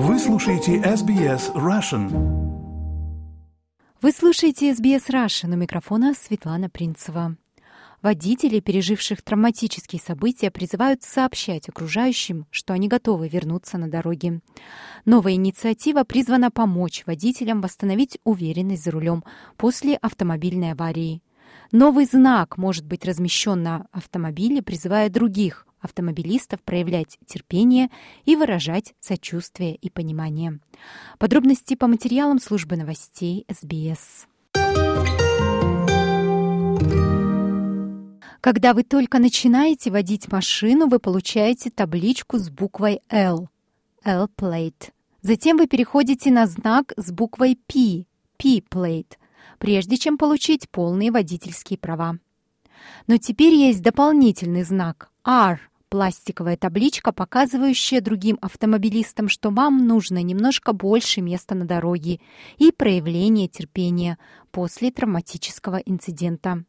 Вы слушаете SBS Russian. Вы слушаете SBS Russian. У микрофона Светлана Принцева. Водители, переживших травматические события, призывают сообщать окружающим, что они готовы вернуться на дороги. Новая инициатива призвана помочь водителям восстановить уверенность за рулем после автомобильной аварии. Новый знак может быть размещен на автомобиле, призывая других автомобилистов проявлять терпение и выражать сочувствие и понимание. Подробности по материалам службы новостей СБС. Когда вы только начинаете водить машину, вы получаете табличку с буквой L – L-plate. Затем вы переходите на знак с буквой P – P-plate, прежде чем получить полные водительские права. Но теперь есть дополнительный знак R – пластиковая табличка, показывающая другим автомобилистам, что вам нужно немножко больше места на дороге и проявление терпения после травматического инцидента.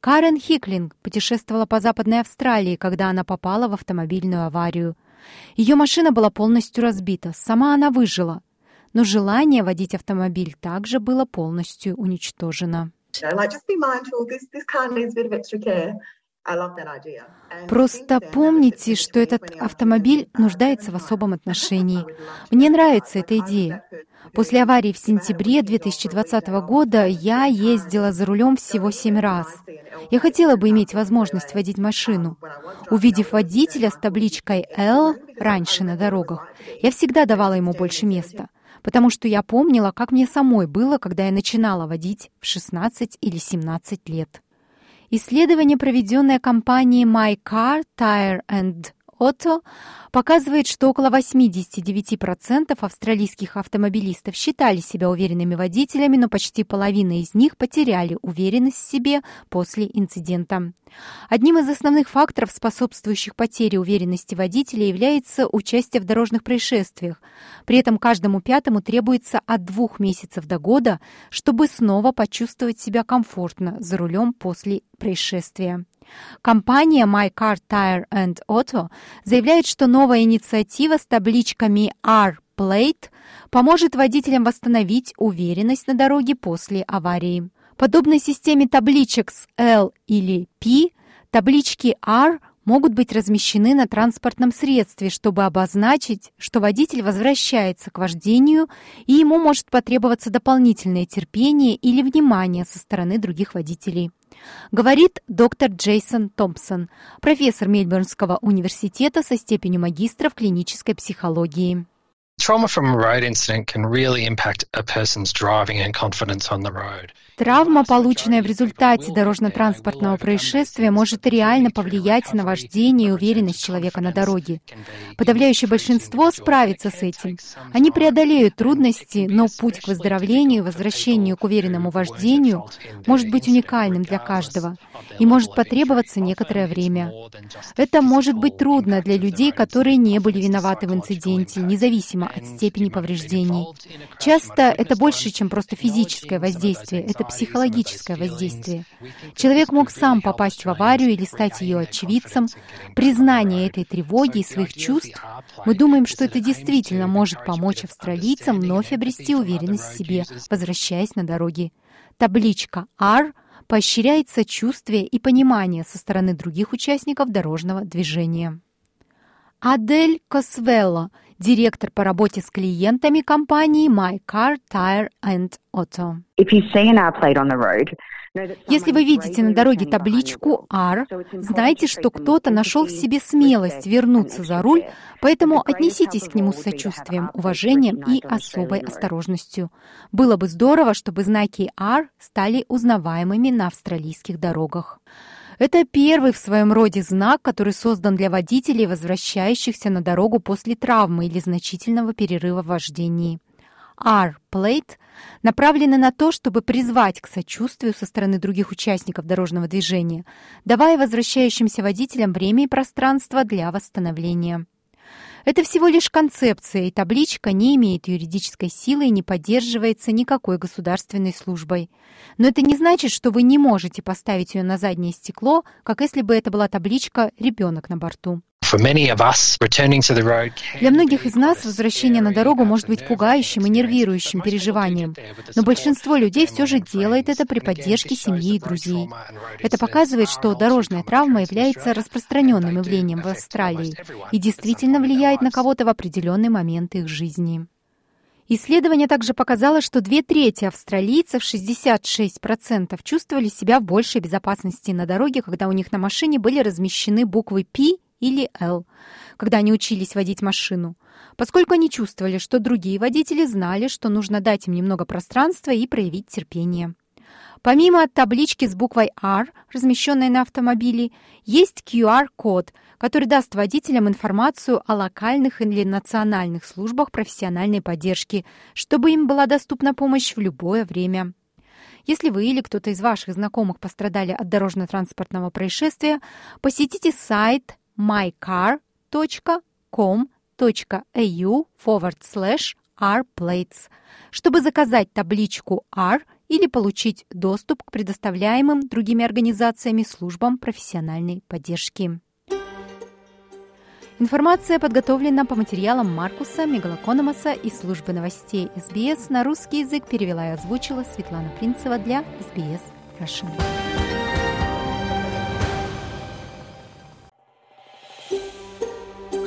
Карен Хиклинг путешествовала по Западной Австралии, когда она попала в автомобильную аварию. Ее машина была полностью разбита, сама она выжила. Но желание водить автомобиль также было полностью уничтожено. Просто помните, что этот автомобиль нуждается в особом отношении. Мне нравится эта идея. После аварии в сентябре 2020 года я ездила за рулем всего семь раз. Я хотела бы иметь возможность водить машину. Увидев водителя с табличкой «Л» раньше на дорогах, я всегда давала ему больше места, потому что я помнила, как мне самой было, когда я начинала водить в 16 или 17 лет. Исследование, проведенное компанией My Car Tire and Otto показывает, что около 89% австралийских автомобилистов считали себя уверенными водителями, но почти половина из них потеряли уверенность в себе после инцидента. Одним из основных факторов, способствующих потере уверенности водителя, является участие в дорожных происшествиях. При этом каждому пятому требуется от двух месяцев до года, чтобы снова почувствовать себя комфортно за рулем после происшествия. Компания My Car Tire and Auto заявляет, что новая инициатива с табличками R-Plate поможет водителям восстановить уверенность на дороге после аварии. Подобно системе табличек с L или P, таблички R могут быть размещены на транспортном средстве, чтобы обозначить, что водитель возвращается к вождению и ему может потребоваться дополнительное терпение или внимание со стороны других водителей. Говорит доктор Джейсон Томпсон, профессор Мельбурнского университета со степенью магистра в клинической психологии. Trauma from a road incident can really impact a person's driving and confidence on the road. Травма, полученная в результате дорожно-транспортного происшествия, может реально повлиять на вождение и уверенность человека на дороге. Подавляющее большинство справится с этим. Они преодолеют трудности, но путь к выздоровлению и возвращению к уверенному вождению может быть уникальным для каждого и может потребоваться некоторое время. Это может быть трудно для людей, которые не были виноваты в инциденте, независимо от степени повреждений. Часто это больше, чем просто физическое воздействие. Это психологическое воздействие. Человек мог сам попасть в аварию или стать ее очевидцем. Признание этой тревоги и своих чувств, мы думаем, что это действительно может помочь австралийцам вновь обрести уверенность в себе, возвращаясь на дороге. Табличка R поощряет сочувствие и понимание со стороны других участников дорожного движения. Адель Косвелло, директор по работе с клиентами компании My Car Tire and Auto. Если вы видите на дороге табличку R, знайте, что кто-то нашел в себе смелость вернуться за руль, поэтому отнеситесь к нему с сочувствием, уважением и особой осторожностью. Было бы здорово, чтобы знаки R стали узнаваемыми на австралийских дорогах. Это первый в своем роде знак, который создан для водителей, возвращающихся на дорогу после травмы или значительного перерыва в вождении. R-Plate направлены на то, чтобы призвать к сочувствию со стороны других участников дорожного движения, давая возвращающимся водителям время и пространство для восстановления. Это всего лишь концепция, и табличка не имеет юридической силы и не поддерживается никакой государственной службой. Но это не значит, что вы не можете поставить ее на заднее стекло, как если бы это была табличка «ребенок на борту». Для многих из нас возвращение на дорогу может быть пугающим и нервирующим переживанием, но большинство людей все же делает это при поддержке семьи и друзей. Это показывает, что дорожная травма является распространенным явлением в Австралии и действительно влияет на кого-то в определенный момент их жизни. Исследование также показало, что две трети австралийцев, 66%, чувствовали себя в большей безопасности на дороге, когда у них на машине были размещены буквы P или L, когда они учились водить машину, поскольку они чувствовали, что другие водители знали, что нужно дать им немного пространства и проявить терпение. Помимо таблички с буквой R, размещенной на автомобиле, есть QR-код, который даст водителям информацию о локальных или национальных службах профессиональной поддержки, чтобы им была доступна помощь в любое время. Если вы или кто-то из ваших знакомых пострадали от дорожно-транспортного происшествия, посетите сайт mycar.com.au forward slash rplates, чтобы заказать табличку R или получить доступ к предоставляемым другими организациями службам профессиональной поддержки. Информация подготовлена по материалам Маркуса Мегалокономоса из службы новостей СБС на русский язык перевела и озвучила Светлана Принцева для СБС Russian.